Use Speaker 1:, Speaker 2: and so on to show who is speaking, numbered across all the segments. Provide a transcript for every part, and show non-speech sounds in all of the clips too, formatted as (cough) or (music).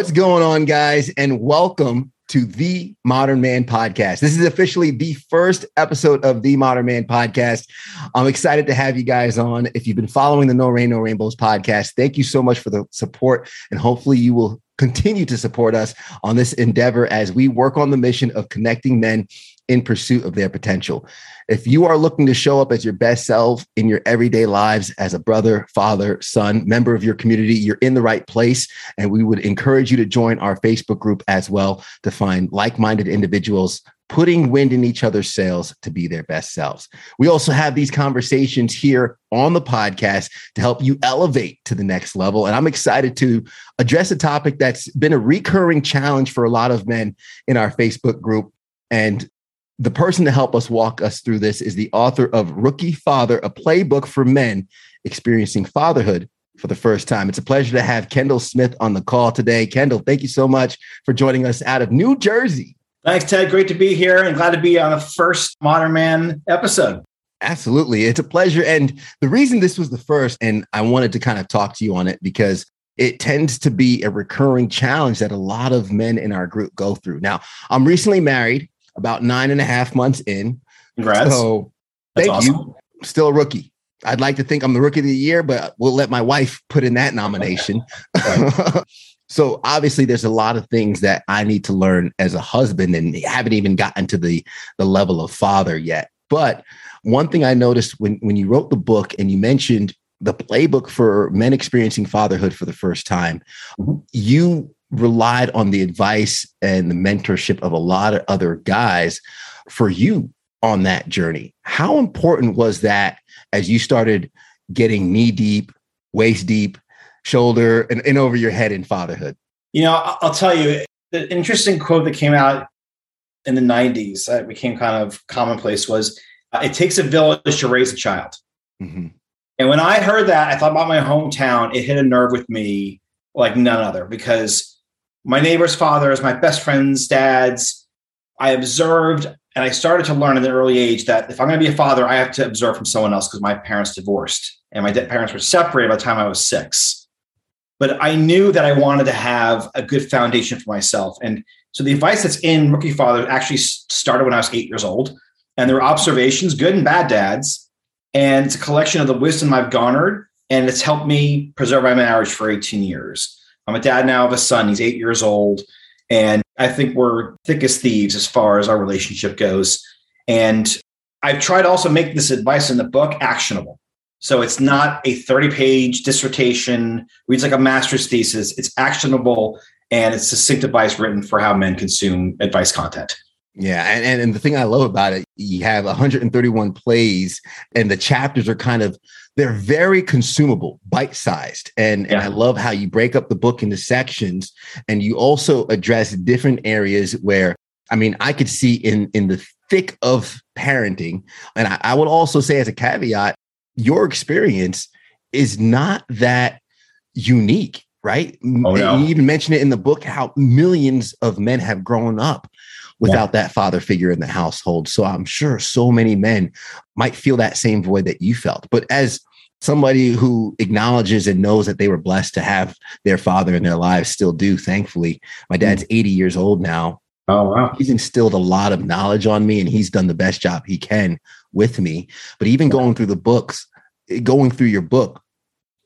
Speaker 1: What's going on, guys? And welcome to the Modern Man Podcast. This is officially the first episode of the Modern Man Podcast. I'm excited to have you guys on. If you've been following the No Rain, No Rainbows podcast, thank you so much for the support. And hopefully, you will continue to support us on this endeavor as we work on the mission of connecting men in pursuit of their potential. If you are looking to show up as your best self in your everyday lives as a brother, father, son, member of your community, you're in the right place. And we would encourage you to join our Facebook group as well to find like minded individuals putting wind in each other's sails to be their best selves. We also have these conversations here on the podcast to help you elevate to the next level. And I'm excited to address a topic that's been a recurring challenge for a lot of men in our Facebook group. And the person to help us walk us through this is the author of Rookie Father, a playbook for men experiencing fatherhood for the first time. It's a pleasure to have Kendall Smith on the call today. Kendall, thank you so much for joining us out of New Jersey.
Speaker 2: Thanks, Ted. Great to be here and glad to be on the first Modern Man episode.
Speaker 1: Absolutely. It's a pleasure. And the reason this was the first, and I wanted to kind of talk to you on it because it tends to be a recurring challenge that a lot of men in our group go through. Now, I'm recently married about nine and a half months in.
Speaker 2: Congrats.
Speaker 1: So That's thank awesome. you. Still a rookie. I'd like to think I'm the rookie of the year, but we'll let my wife put in that nomination. (laughs) so obviously there's a lot of things that I need to learn as a husband and haven't even gotten to the the level of father yet. But one thing I noticed when when you wrote the book and you mentioned the playbook for men experiencing fatherhood for the first time, mm-hmm. you relied on the advice and the mentorship of a lot of other guys for you on that journey. How important was that as you started getting knee deep, waist deep, shoulder, and, and over your head in fatherhood?
Speaker 2: You know, I'll tell you, the interesting quote that came out in the 90s that became kind of commonplace was uh, it takes a village to raise a child. Mm-hmm. And when I heard that, I thought about my hometown. It hit a nerve with me like none other because my neighbor's father is my best friend's dad's. I observed and I started to learn at an early age that if I'm going to be a father, I have to observe from someone else because my parents divorced and my parents were separated by the time I was six. But I knew that I wanted to have a good foundation for myself. And so the advice that's in Rookie Father actually started when I was eight years old. And there were observations, good and bad dads. And it's a collection of the wisdom I've garnered. And it's helped me preserve my marriage for 18 years. I'm a dad now of a son. He's eight years old. And I think we're thick as thieves as far as our relationship goes. And I've tried also make this advice in the book actionable. So it's not a 30 page dissertation, reads like a master's thesis. It's actionable and it's succinct advice written for how men consume advice content.
Speaker 1: Yeah, and, and, and the thing I love about it, you have 131 plays, and the chapters are kind of they're very consumable, bite-sized. And, yeah. and I love how you break up the book into sections and you also address different areas where I mean, I could see in in the thick of parenting, and I, I would also say as a caveat, your experience is not that unique, right? Oh, no. You even mention it in the book how millions of men have grown up without yeah. that father figure in the household. So I'm sure so many men might feel that same void that you felt. But as somebody who acknowledges and knows that they were blessed to have their father in their lives still do, thankfully, my hmm. dad's 80 years old now.
Speaker 2: Oh, wow.
Speaker 1: He's instilled a lot of knowledge on me and he's done the best job he can with me. But even going through the books, going through your book,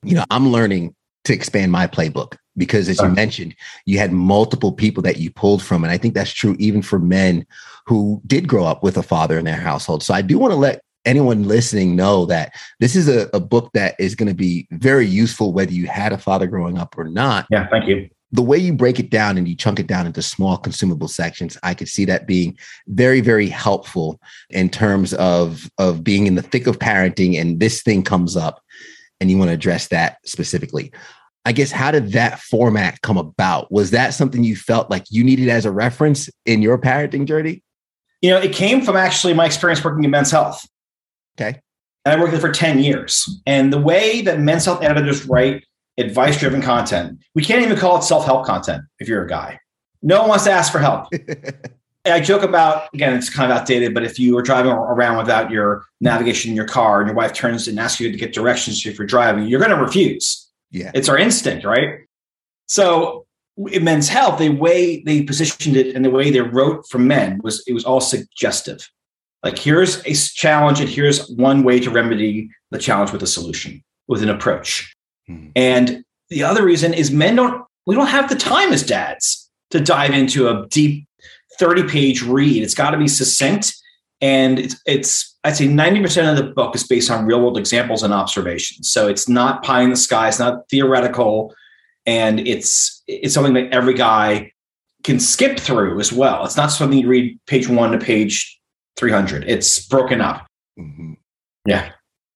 Speaker 1: you know, I'm learning to expand my playbook because as you mentioned you had multiple people that you pulled from and i think that's true even for men who did grow up with a father in their household so i do want to let anyone listening know that this is a, a book that is going to be very useful whether you had a father growing up or not
Speaker 2: yeah thank you
Speaker 1: the way you break it down and you chunk it down into small consumable sections i could see that being very very helpful in terms of of being in the thick of parenting and this thing comes up and you want to address that specifically I guess how did that format come about? Was that something you felt like you needed as a reference in your parenting journey?
Speaker 2: You know, it came from actually my experience working in men's health.
Speaker 1: Okay.
Speaker 2: And I worked there for 10 years. And the way that men's health editors write advice driven content, we can't even call it self help content if you're a guy. No one wants to ask for help. (laughs) I joke about again, it's kind of outdated, but if you were driving around without your navigation in your car and your wife turns and asks you to get directions if you're driving, you're going to refuse.
Speaker 1: Yeah.
Speaker 2: It's our instinct, right? So in men's health, the way they positioned it and the way they wrote for men was it was all suggestive. Like here's a challenge and here's one way to remedy the challenge with a solution, with an approach. Mm-hmm. And the other reason is men don't we don't have the time as dads to dive into a deep 30 page read. It's got to be succinct. And it's, it's, I'd say 90% of the book is based on real world examples and observations. So it's not pie in the sky, it's not theoretical. And it's, it's something that every guy can skip through as well. It's not something you read page one to page 300. It's broken up. Mm-hmm. Yeah.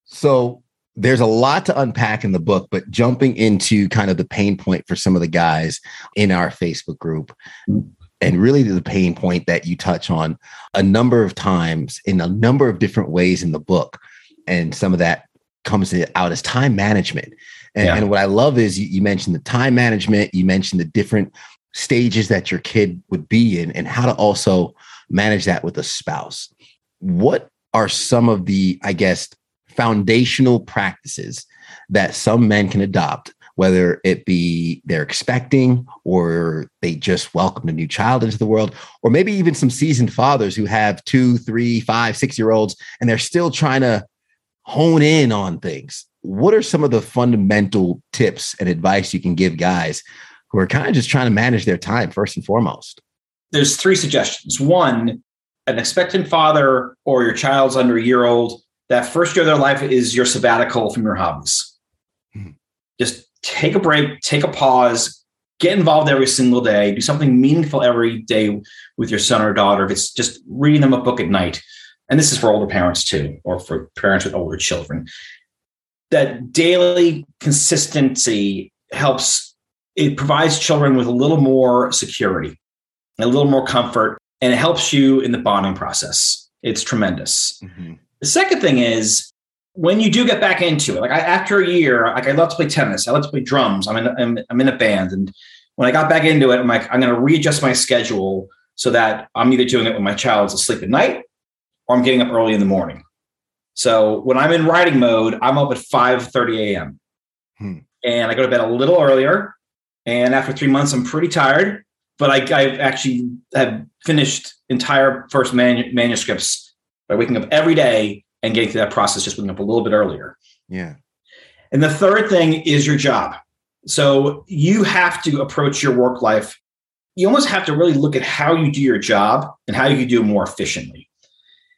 Speaker 1: So there's a lot to unpack in the book, but jumping into kind of the pain point for some of the guys in our Facebook group, mm-hmm and really the pain point that you touch on a number of times in a number of different ways in the book and some of that comes out as time management and, yeah. and what i love is you, you, mentioned the time management you mentioned the different stages that your kid would be in and how to also manage that with a spouse what are some of the i guess foundational practices that some men can adopt whether it be they're expecting or they just welcomed a new child into the world, or maybe even some seasoned fathers who have two, three, five, six year olds, and they're still trying to hone in on things. What are some of the fundamental tips and advice you can give guys who are kind of just trying to manage their time first and foremost?
Speaker 2: There's three suggestions. One, an expectant father or your child's under a year old, that first year of their life is your sabbatical from your hobbies. Hmm. Just take a break, take a pause, get involved every single day, do something meaningful every day with your son or daughter. If it's just reading them a book at night, and this is for older parents too, or for parents with older children, that daily consistency helps, it provides children with a little more security, a little more comfort, and it helps you in the bonding process. It's tremendous. Mm-hmm. The second thing is when you do get back into it, like I, after a year, like I love to play tennis, I love to play drums. I'm in, I'm, I'm in a band, and when I got back into it, I'm like, I'm going to readjust my schedule so that I'm either doing it when my child's asleep at night or I'm getting up early in the morning. So when I'm in writing mode, I'm up at 5:30 a.m. Hmm. and I go to bed a little earlier. And after three months, I'm pretty tired, but I, I actually have finished entire first manu- manuscripts by waking up every day and getting through that process just waking up a little bit earlier.
Speaker 1: Yeah.
Speaker 2: And the third thing is your job. So you have to approach your work life. You almost have to really look at how you do your job and how you do it more efficiently.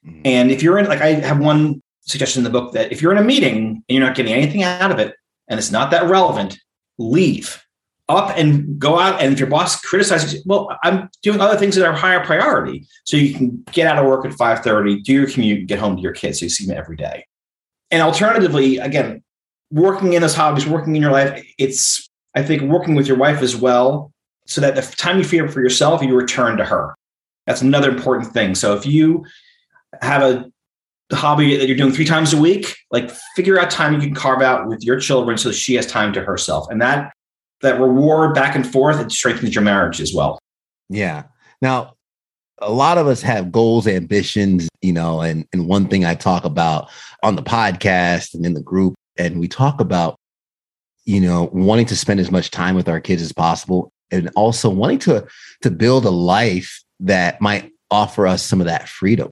Speaker 2: Mm-hmm. And if you're in, like, I have one suggestion in the book that if you're in a meeting and you're not getting anything out of it and it's not that relevant, leave up and go out. And if your boss criticizes, well, I'm doing other things that are higher priority. So you can get out of work at 5:30, do your commute, get home to your kids. So you see them every day. And alternatively, again, working in those hobbies, working in your life, it's I think working with your wife as well, so that the time you free up for yourself, you return to her. That's another important thing. So if you have a hobby that you're doing three times a week, like figure out time you can carve out with your children so she has time to herself. And that that reward back and forth, it strengthens your marriage as well.
Speaker 1: Yeah. Now, a lot of us have goals, ambitions, you know, and, and one thing I talk about on the podcast and in the group, and we talk about, you know, wanting to spend as much time with our kids as possible and also wanting to to build a life that might offer us some of that freedom.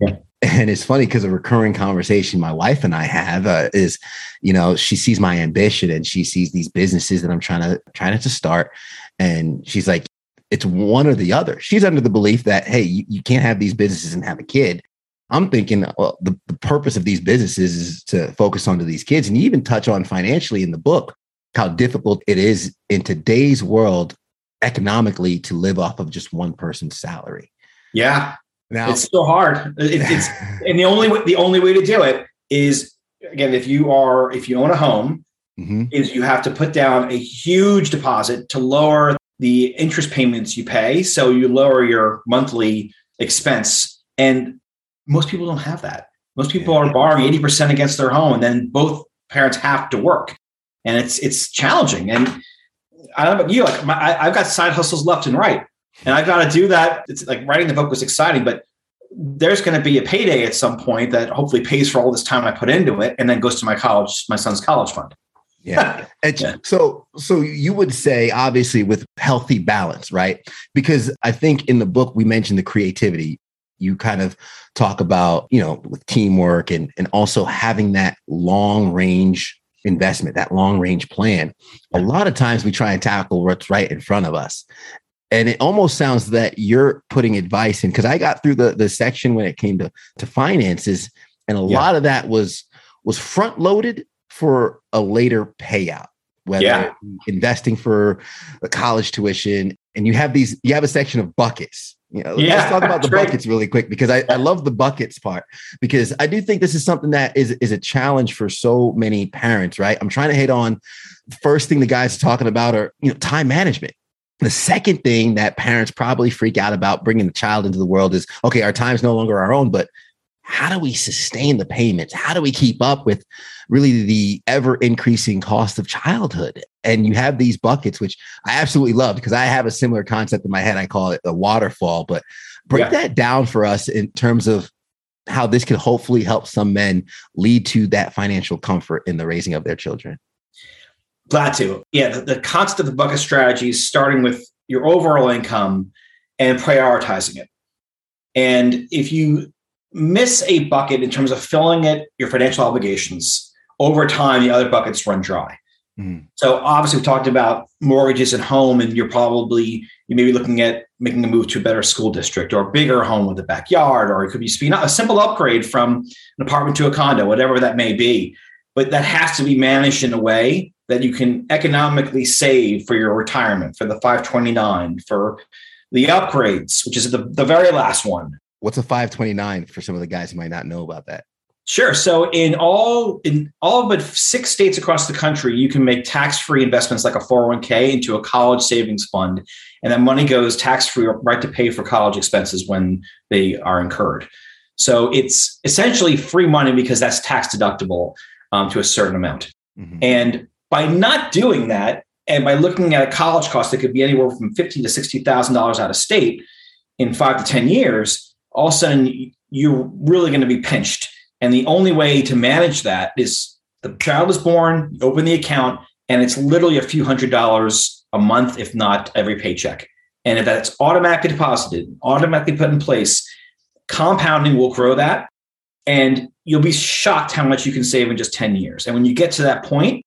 Speaker 1: Yeah and it's funny because a recurring conversation my wife and I have uh, is, you know, she sees my ambition and she sees these businesses that I'm trying to trying to start, and she's like, it's one or the other. She's under the belief that hey, you, you can't have these businesses and have a kid. I'm thinking, well, the, the purpose of these businesses is to focus onto these kids, and you even touch on financially in the book how difficult it is in today's world economically to live off of just one person's salary.
Speaker 2: Yeah, now, it's so hard. It, it's (laughs) and the only way, the only way to do it is again if you are if you own a home mm-hmm. is you have to put down a huge deposit to lower the interest payments you pay, so you lower your monthly expense. And most people don't have that. Most people are borrowing eighty percent against their home, and then both parents have to work, and it's it's challenging. And I don't know about you, like my, I, I've got side hustles left and right. And I got to do that. It's like writing the book was exciting, but there's going to be a payday at some point that hopefully pays for all this time I put into it and then goes to my college, my son's college fund.
Speaker 1: Yeah. (laughs) yeah. So so you would say obviously with healthy balance, right? Because I think in the book we mentioned the creativity. You kind of talk about, you know, with teamwork and and also having that long range investment, that long range plan. A lot of times we try and tackle what's right in front of us. And it almost sounds that you're putting advice in because I got through the the section when it came to to finances, and a yeah. lot of that was was front loaded for a later payout, whether yeah. investing for a college tuition. And you have these, you have a section of buckets. You know, yeah, let's talk about the buckets really quick because I, I love the buckets part because I do think this is something that is, is a challenge for so many parents, right? I'm trying to hit on first thing the guys are talking about are, you know, time management. The second thing that parents probably freak out about bringing the child into the world is okay, our time's no longer our own, but how do we sustain the payments? How do we keep up with really the ever increasing cost of childhood? And you have these buckets, which I absolutely love because I have a similar concept in my head. I call it the waterfall, but break yeah. that down for us in terms of how this could hopefully help some men lead to that financial comfort in the raising of their children.
Speaker 2: Glad to. Yeah, the, the concept of the bucket strategy is starting with your overall income and prioritizing it. And if you miss a bucket in terms of filling it, your financial obligations, over time, the other buckets run dry. Mm. So obviously, we talked about mortgages at home, and you're probably you may be looking at making a move to a better school district or a bigger home with a backyard, or it could be a simple upgrade from an apartment to a condo, whatever that may be. But that has to be managed in a way that you can economically save for your retirement, for the 529, for the upgrades, which is the, the very last one.
Speaker 1: What's a 529 for some of the guys who might not know about that?
Speaker 2: Sure. So in all in all but six states across the country, you can make tax-free investments like a 401k into a college savings fund, and that money goes tax-free right to pay for college expenses when they are incurred. So it's essentially free money because that's tax deductible um, to a certain amount. Mm-hmm. And by not doing that, and by looking at a college cost that could be anywhere from fifty to sixty thousand dollars out of state in five to ten years, all of a sudden you're really going to be pinched. And the only way to manage that is the child is born, you open the account, and it's literally a few hundred dollars a month, if not every paycheck. And if that's automatically deposited, automatically put in place, compounding will grow that. And you'll be shocked how much you can save in just 10 years. And when you get to that point,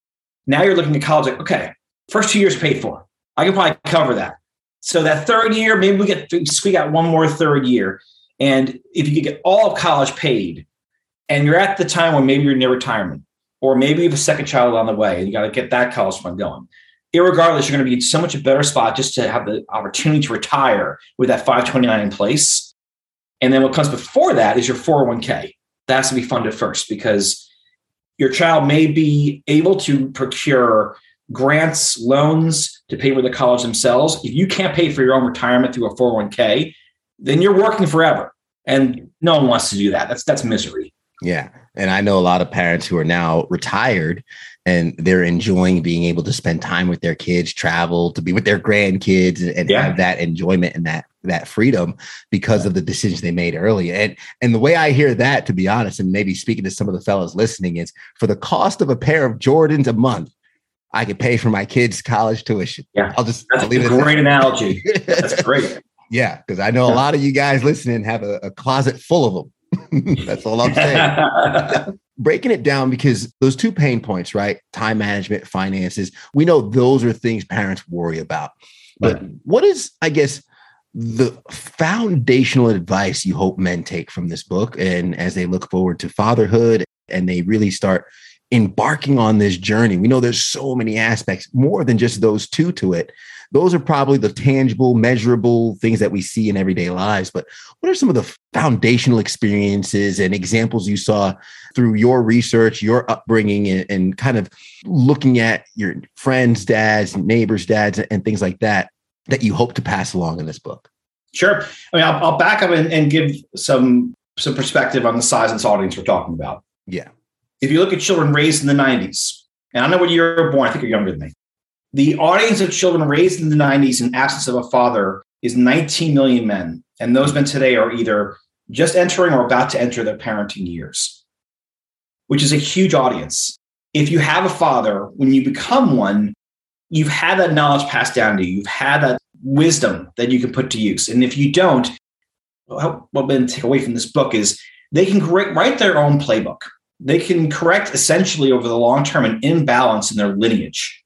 Speaker 2: now you're looking at college like, okay, first two years paid for. I can probably cover that. So that third year, maybe we get squeak out one more third year. And if you could get all of college paid, and you're at the time when maybe you're near retirement, or maybe you have a second child on the way, and you got to get that college fund going. Irregardless, you're going to be in so much a better spot just to have the opportunity to retire with that 529 in place. And then what comes before that is your 401k. That has to be funded first because your child may be able to procure grants, loans to pay for the college themselves. If you can't pay for your own retirement through a 401k, then you're working forever. And no one wants to do that. That's that's misery.
Speaker 1: Yeah. And I know a lot of parents who are now retired and they're enjoying being able to spend time with their kids, travel, to be with their grandkids and, and yeah. have that enjoyment and that that freedom because of the decisions they made early. And and the way I hear that, to be honest, and maybe speaking to some of the fellows listening, is for the cost of a pair of Jordans a month, I could pay for my kids' college tuition.
Speaker 2: Yeah,
Speaker 1: I'll just
Speaker 2: that's
Speaker 1: I'll leave
Speaker 2: a
Speaker 1: it
Speaker 2: great analogy. That's (laughs) great.
Speaker 1: Yeah, because I know a lot of you guys listening have a, a closet full of them. (laughs) That's all I'm saying. (laughs) Breaking it down because those two pain points, right? Time management, finances, we know those are things parents worry about. But right. what is, I guess, the foundational advice you hope men take from this book and as they look forward to fatherhood and they really start embarking on this journey? We know there's so many aspects, more than just those two to it those are probably the tangible, measurable things that we see in everyday lives. But what are some of the foundational experiences and examples you saw through your research, your upbringing, and, and kind of looking at your friends' dads, neighbors' dads, and things like that that you hope to pass along in this book?
Speaker 2: Sure. I mean, I'll, I'll back up and, and give some some perspective on the size and audience we're talking about.
Speaker 1: Yeah.
Speaker 2: If you look at children raised in the 90s, and I know when you were born, I think you're younger than me the audience of children raised in the 90s in absence of a father is 19 million men. And those men today are either just entering or about to enter their parenting years, which is a huge audience. If you have a father, when you become one, you've had that knowledge passed down to you. You've had that wisdom that you can put to use. And if you don't, what going to take away from this book is they can correct, write their own playbook. They can correct essentially over the long term an imbalance in their lineage.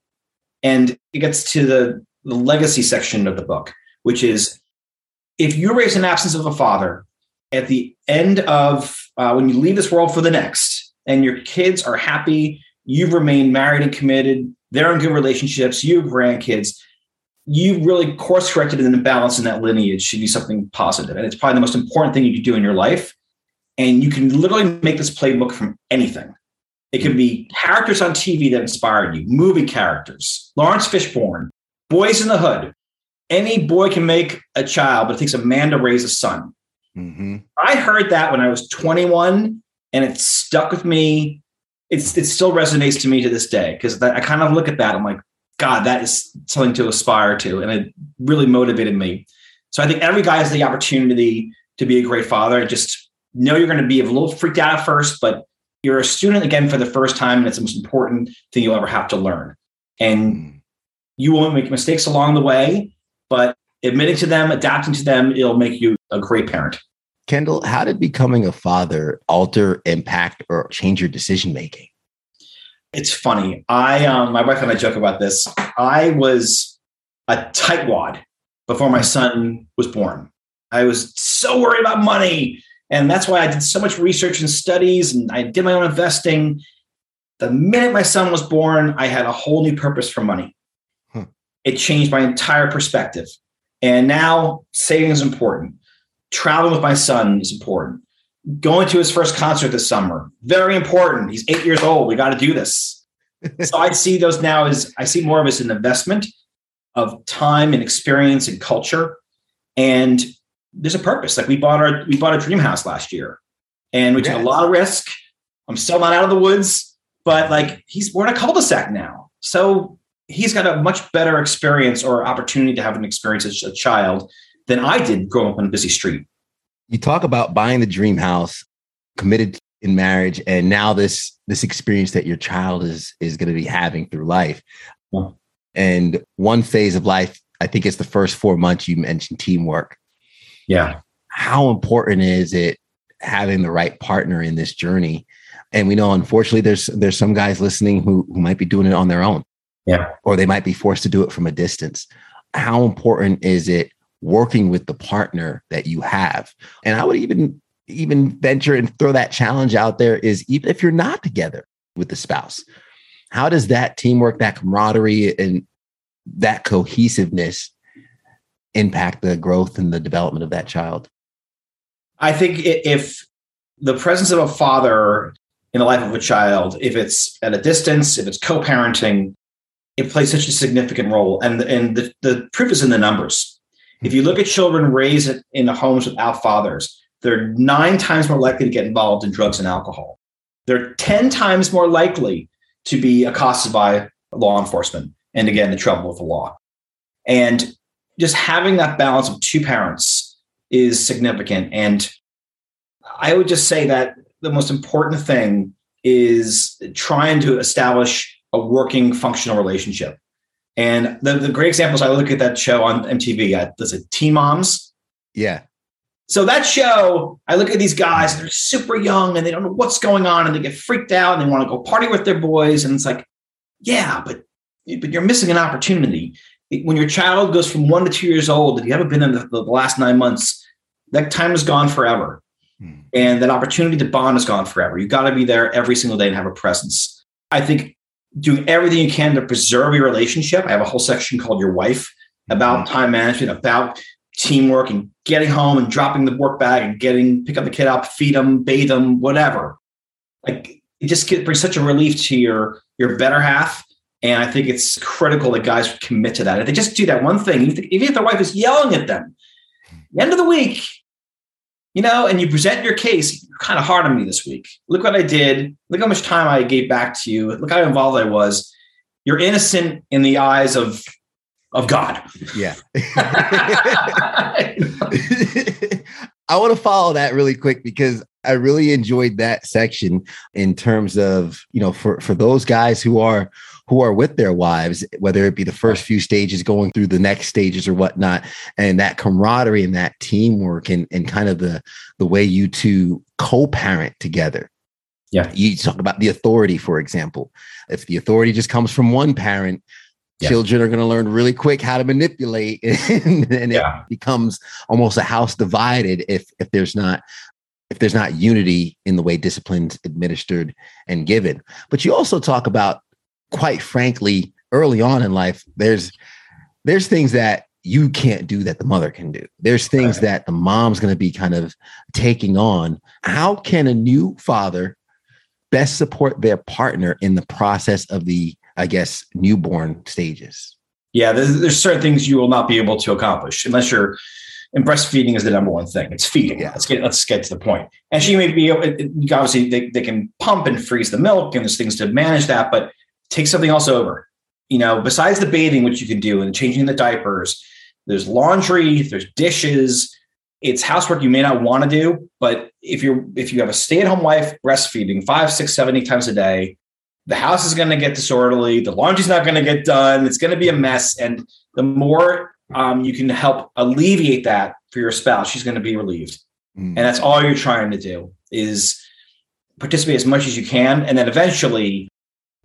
Speaker 2: And it gets to the, the legacy section of the book, which is if you raise an absence of a father at the end of uh, when you leave this world for the next, and your kids are happy, you've remained married and committed, they're in good relationships, you have grandkids, you really course corrected an imbalance in that lineage should be something positive. And it's probably the most important thing you could do in your life. And you can literally make this playbook from anything. It could be characters on TV that inspired you, movie characters, Laurence Fishburne, Boyz n the Hood. Any boy can make a child, but it takes a man to raise a son. Mm-hmm. I heard that when I was 21, and it stuck with me. It's it still resonates to me to this day because I kind of look at that. I'm like, God, that is something to aspire to, and it really motivated me. So I think every guy has the opportunity to be a great father. And just know you're going to be a little freaked out at first, but you're a student again for the first time, and it's the most important thing you'll ever have to learn. And hmm. you will make mistakes along the way, but admitting to them, adapting to them, it'll make you a great parent.
Speaker 1: Kendall, how did becoming a father alter, impact, or change your decision making?
Speaker 2: It's funny. I, um, my wife and I joke about this. I was a tightwad before my son was born. I was so worried about money. And that's why I did so much research and studies and I did my own investing. The minute my son was born, I had a whole new purpose for money. Hmm. It changed my entire perspective. And now saving is important. Traveling with my son is important. Going to his first concert this summer, very important. He's eight years old. We got to do this. (laughs) so I see those now as I see more of as an investment of time and experience and culture. And there's a purpose. Like we bought our we bought a dream house last year, and we yes. took a lot of risk. I'm still not out of the woods, but like he's we're in a cul-de-sac now, so he's got a much better experience or opportunity to have an experience as a child than I did growing up on a busy street.
Speaker 1: You talk about buying the dream house, committed in marriage, and now this this experience that your child is is going to be having through life. Yeah. And one phase of life, I think it's the first four months you mentioned teamwork.
Speaker 2: Yeah.
Speaker 1: How important is it having the right partner in this journey? And we know, unfortunately, there's there's some guys listening who, who might be doing it on their own.
Speaker 2: Yeah.
Speaker 1: Or they might be forced to do it from a distance. How important is it working with the partner that you have? And I would even even venture and throw that challenge out there is even if you're not together with the spouse, how does that teamwork, that camaraderie, and that cohesiveness impact the growth and the development of that child?
Speaker 2: I think if the presence of a father in the life of a child, if it's at a distance, if it's co-parenting, it plays such a significant role. And, and the, the proof is in the numbers. Hmm. If you look at children raised in homes without fathers, they're nine times more likely to get involved in drugs and alcohol. They're 10 times more likely to be accosted by law enforcement and again, in trouble with the law. And just having that balance of two parents is significant. And I would just say that the most important thing is trying to establish a working functional relationship. And the, the great examples I look at that show on MTV, uh, there's a Teen Moms.
Speaker 1: Yeah.
Speaker 2: So that show, I look at these guys, they're super young and they don't know what's going on and they get freaked out and they want to go party with their boys. And it's like, yeah, but but you're missing an opportunity when your child goes from one to two years old and you haven't been in the, the last nine months, that time is gone forever. Hmm. And that opportunity to bond is gone forever. You got to be there every single day and have a presence. I think doing everything you can to preserve your relationship. I have a whole section called Your Wife about hmm. time management, about teamwork and getting home and dropping the work bag and getting pick up the kid up, feed them, bathe them, whatever. Like it just brings such a relief to your your better half and I think it's critical that guys commit to that. If they just do that one thing, even if their wife is yelling at them, the end of the week, you know, and you present your case, you're kind of hard on me this week. Look what I did. Look how much time I gave back to you. Look how involved I was. You're innocent in the eyes of of God.
Speaker 1: Yeah. (laughs) (laughs) I want to follow that really quick because I really enjoyed that section in terms of, you know, for for those guys who are who are with their wives, whether it be the first few stages going through the next stages or whatnot, and that camaraderie and that teamwork and and kind of the the way you two co-parent together.
Speaker 2: Yeah.
Speaker 1: You talk about the authority, for example. If the authority just comes from one parent, yeah. children are going to learn really quick how to manipulate (laughs) and, and yeah. it becomes almost a house divided if if there's not if there's not unity in the way discipline's administered and given but you also talk about quite frankly early on in life there's there's things that you can't do that the mother can do there's things right. that the mom's going to be kind of taking on how can a new father best support their partner in the process of the I guess, newborn stages?
Speaker 2: Yeah, there's, there's, certain things you will not be able to accomplish unless you're. And breastfeeding is the number one thing. It's feeding. Yeah. Let's get let's get to the point. And she may be obviously they, they can pump and freeze the milk, and there's things to manage that, but take something else over. You know, besides the bathing, which you can do, and changing the diapers, there's laundry, there's dishes, it's housework you may not want to do but if you're if you have a stay-at-home wife breastfeeding five six seven eight times a day the house is going to get disorderly the laundry's not going to get done it's going to be a mess and the more um, you can help alleviate that for your spouse she's going to be relieved mm. and that's all you're trying to do is participate as much as you can and then eventually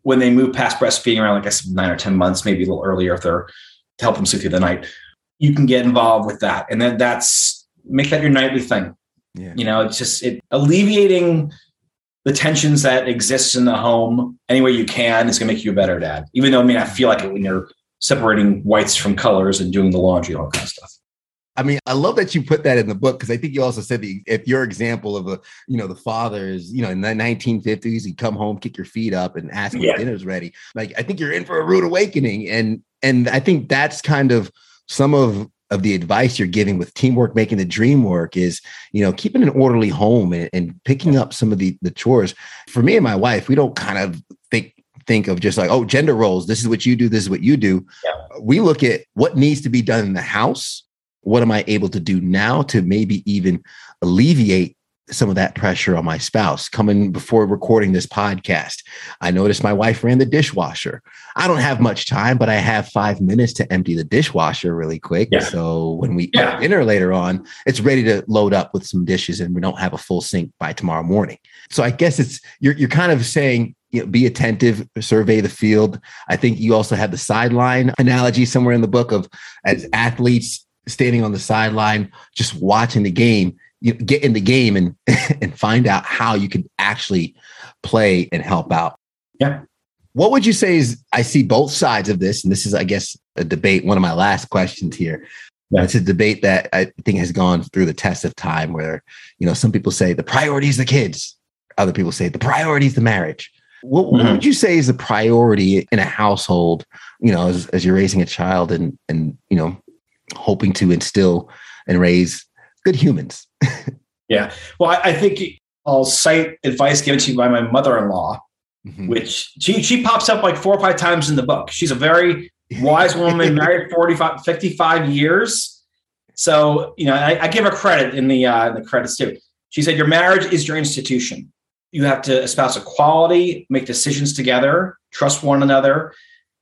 Speaker 2: when they move past breastfeeding around like i said nine or ten months maybe a little earlier if they're to help them sleep through the night you can get involved with that and then that's make that your nightly thing yeah. you know it's just it alleviating the tensions that exist in the home any way you can is going to make you a better dad. Even though I mean, I feel like it when you're separating whites from colors and doing the laundry, all that kind of stuff.
Speaker 1: I mean, I love that you put that in the book because I think you also said the if your example of a you know the father is you know in the 1950s, you come home, kick your feet up, and ask yeah. if dinner's ready. Like I think you're in for a rude awakening, and and I think that's kind of some of of the advice you're giving with teamwork making the dream work is you know keeping an orderly home and, and picking up some of the the chores for me and my wife we don't kind of think think of just like oh gender roles this is what you do this is what you do yeah. we look at what needs to be done in the house what am i able to do now to maybe even alleviate some of that pressure on my spouse coming before recording this podcast. I noticed my wife ran the dishwasher. I don't have much time, but I have five minutes to empty the dishwasher really quick. Yeah. So when we yeah. eat dinner later on, it's ready to load up with some dishes and we don't have a full sink by tomorrow morning. So I guess it's you're you're kind of saying you know, be attentive, survey the field. I think you also have the sideline analogy somewhere in the book of as athletes standing on the sideline, just watching the game you get in the game and (laughs) and find out how you can actually play and help out.
Speaker 2: Yeah.
Speaker 1: What would you say is I see both sides of this, and this is, I guess, a debate. One of my last questions here. Yeah. It's a debate that I think has gone through the test of time where, you know, some people say the priority is the kids. Other people say the priority is the marriage. What, mm-hmm. what, would you say is the priority in a household, you know, as, as you're raising a child and, and, you know, hoping to instill and raise good humans. (laughs)
Speaker 2: yeah. Well, I, I, think I'll cite advice given to me by my mother-in-law, mm-hmm. which she she pops up like four or five times in the book. She's a very wise woman, (laughs) married 45, 55 years. So, you know, I, I give her credit in the uh, in the credits too. She said, Your marriage is your institution. You have to espouse equality, make decisions together, trust one another,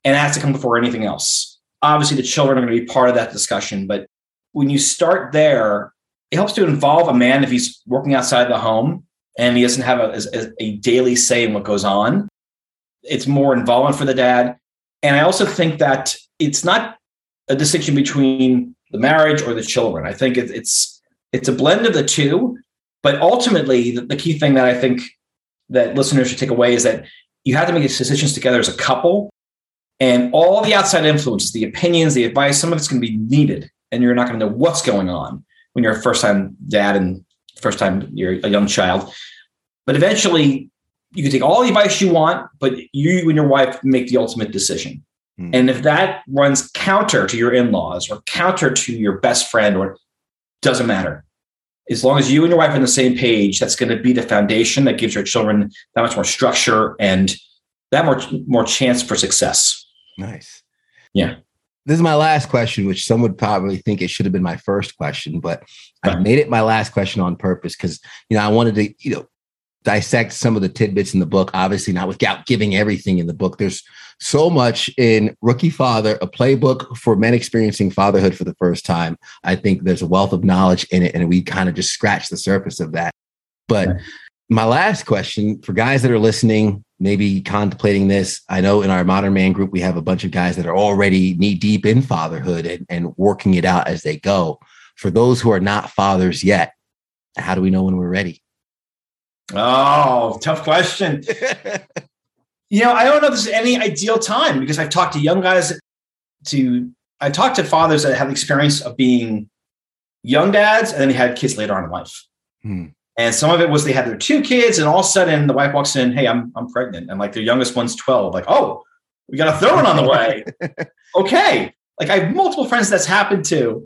Speaker 2: and that has to come before anything else. Obviously, the children are going to be part of that discussion, but when you start there, it helps to involve a man if he's working outside the home and he doesn't have a, a, daily say in what goes on. It's more involvement for the dad. And I also think that it's not a distinction between the marriage or the children. I think it, it's it's a blend of the two. But ultimately, the, the key thing that I think that listeners should take away is that you have to make decisions together as a couple, and all the outside influences, the opinions, the advice, some of it's going to be needed, and you're not going to know what's going on when you're a first time dad and first time you're a young child. But eventually, you can take all the advice you want, but you and your wife make the ultimate decision. Mm. And if that runs counter to your in laws or counter to your best friend, or doesn't matter. As long as you and your wife are on the same page, that's going to be the foundation that gives your children that much more structure and that more more chance for success.
Speaker 1: Nice.
Speaker 2: Yeah.
Speaker 1: This is my last question, which some would probably think it should have been my first question, but I uh-huh. made it my last question on purpose because you know I wanted to you know dissect some of the tidbits in the book. Obviously, not without giving everything in the book. There's so much in Rookie Father, a playbook for men experiencing fatherhood for the first time. I think there's a wealth of knowledge in it, and we kind of just scratch the surface of that. But. My last question for guys that are listening, maybe contemplating this, I know in our modern man group, we have a bunch of guys that are already knee deep in fatherhood and, and working it out as they go. For those who are not fathers yet, how do we know when we're ready?
Speaker 2: Oh, tough question. (laughs) you know, I don't know if there's any ideal time because I've talked to young guys to I've talked to fathers that have experience of being young dads and then they had kids later on in life. Hmm. And some of it was they had their two kids, and all of a sudden the wife walks in, hey, I'm I'm pregnant. And like their youngest one's 12. Like, oh, we got a third one on the way. (laughs) okay. Like I have multiple friends that's happened to.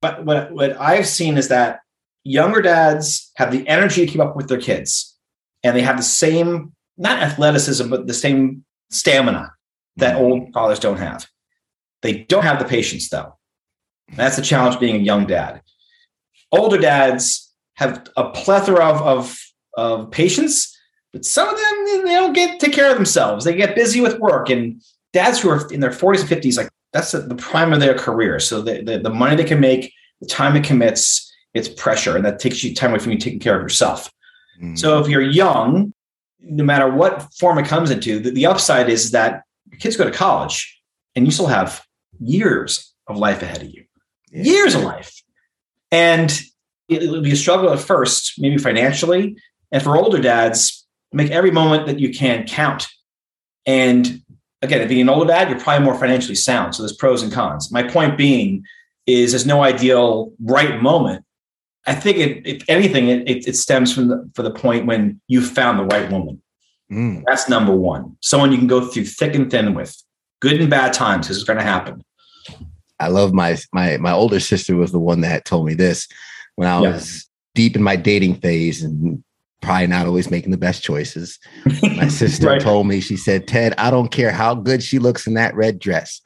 Speaker 2: But what, what I've seen is that younger dads have the energy to keep up with their kids. And they have the same, not athleticism, but the same stamina that mm-hmm. old fathers don't have. They don't have the patience though. That's the challenge being a young dad. Older dads have a plethora of, of, of patience, but some of them they don't get take care of themselves. They get busy with work, and dads who are in their 40s and 50s, like that's the prime of their career. So the, the, the money they can make, the time it commits, it's pressure, and that takes you time away from you taking care of yourself. Mm-hmm. So if you're young, no matter what form it comes into, the, the upside is that your kids go to college, and you still have years of life ahead of you, yeah. years of life. And it'll be a struggle at first, maybe financially. And for older dads, make every moment that you can count. And again, being an older dad, you're probably more financially sound. So there's pros and cons. My point being is there's no ideal right moment. I think it, if anything, it, it, it stems from the, for the point when you found the right woman. Mm. That's number one. Someone you can go through thick and thin with, good and bad times, This is going to happen.
Speaker 1: I love my my my older sister was the one that told me this when I yeah. was deep in my dating phase and probably not always making the best choices. My (laughs) sister right. told me, she said, Ted, I don't care how good she looks in that red dress.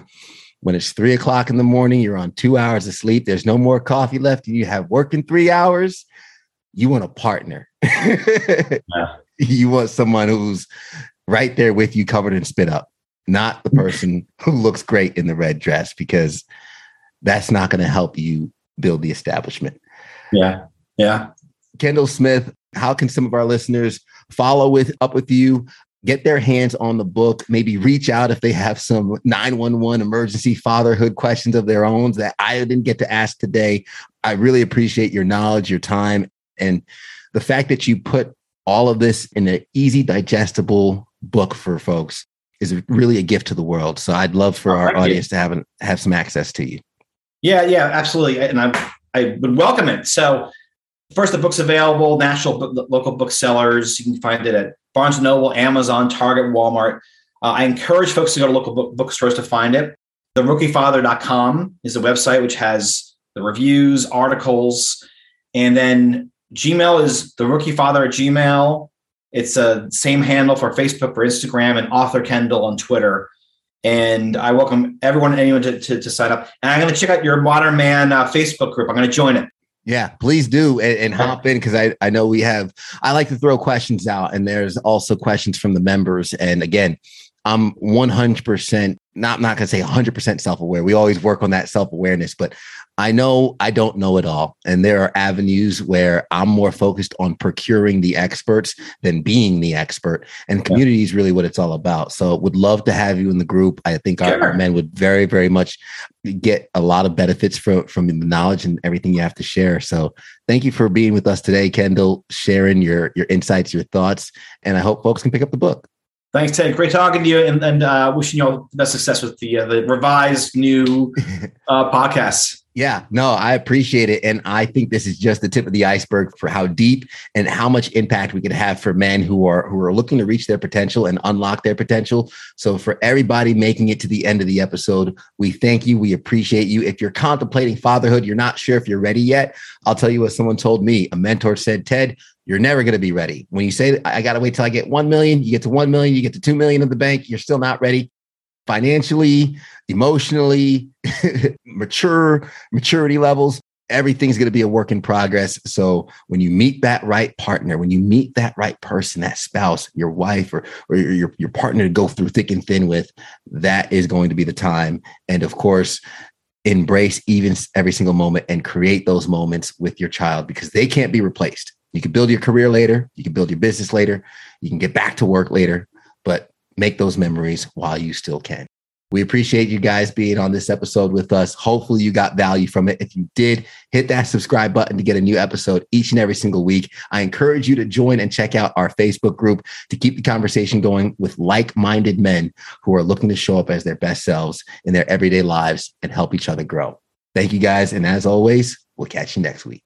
Speaker 1: When it's three o'clock in the morning, you're on two hours of sleep, there's no more coffee left, and you have work in three hours. You want a partner. (laughs) yeah. You want someone who's right there with you, covered in spit up, not the person who looks great in the red dress, because that's not going to help you build the establishment.
Speaker 2: Yeah. Yeah.
Speaker 1: Kendall Smith, how can some of our listeners follow with up with you, get their hands on the book, maybe reach out if they have some 911 emergency fatherhood questions of their own that I didn't get to ask today. I really appreciate your knowledge, your time, and the fact that you put all of this in an easy, digestible book for folks is really a gift to the world. So I'd love for oh, our audience to have an, have some access to you.
Speaker 2: Yeah, yeah, absolutely. And I'm I would welcome it. So, first, the book's available, national book, local booksellers. You can find it at Barnes & Noble, Amazon, Target, Walmart. Uh, I encourage folks to go to local book, bookstores to find it. TheRookieFather.com is the website which has the reviews, articles, and then Gmail is the rookiefather at Gmail. It's a same handle for Facebook, for Instagram, and Author Kendall on Twitter. And I welcome everyone, and anyone to, to, to sign up. And I'm going to check out your Modern Man uh, Facebook group. I'm going to join it.
Speaker 1: Yeah, please do and, and hop in because I, I know we have, I like to throw questions out and there's also questions from the members. And again, I'm 100% not, not going to say 100% self aware. We always work on that self awareness, but I know I don't know it all. And there are avenues where I'm more focused on procuring the experts than being the expert. And community is really what it's all about. So would love to have you in the group. I think our, our men would very, very much get a lot of benefits from, from the knowledge and everything you have to share. So thank you for being with us today, Kendall, sharing your, your insights, your thoughts. And I hope folks can pick up the book.
Speaker 2: Thanks, Ted. Great talking to you, and, and uh, wishing you all the best success with the uh, the revised new (laughs) uh, podcast.
Speaker 1: Yeah, no, I appreciate it. And I think this is just the tip of the iceberg for how deep and how much impact we could have for men who are who are looking to reach their potential and unlock their potential. So for everybody making it to the end of the episode, we thank you. We appreciate you. If you're contemplating fatherhood, you're not sure if you're ready yet. I'll tell you what someone told me. A mentor said, Ted, you're never going to be ready. When you say I got to wait till I get 1 million, you get to 1 million, you get to 2 million in the bank, you're still not ready financially, emotionally, (laughs) mature, maturity levels. Everything's going to be a work in progress. So when you meet that right partner, when you meet that right person, that spouse, your wife, or, or your, your partner to go through thick and thin with, that is going to be the time. And of course, embrace even every single moment and create those moments with your child because they can't be replaced. You can build your career later, you can build your business later, you can get back to work later, but make those memories while you still can. We appreciate you guys being on this episode with us. Hopefully, you got value from it. If you did, hit that subscribe button to get a new episode each and every single week. I encourage you to join and check out our Facebook group to keep the conversation going with like minded men who are looking to show up as their best selves in their everyday lives and help each other grow. Thank you guys. And as always, we'll catch you next week.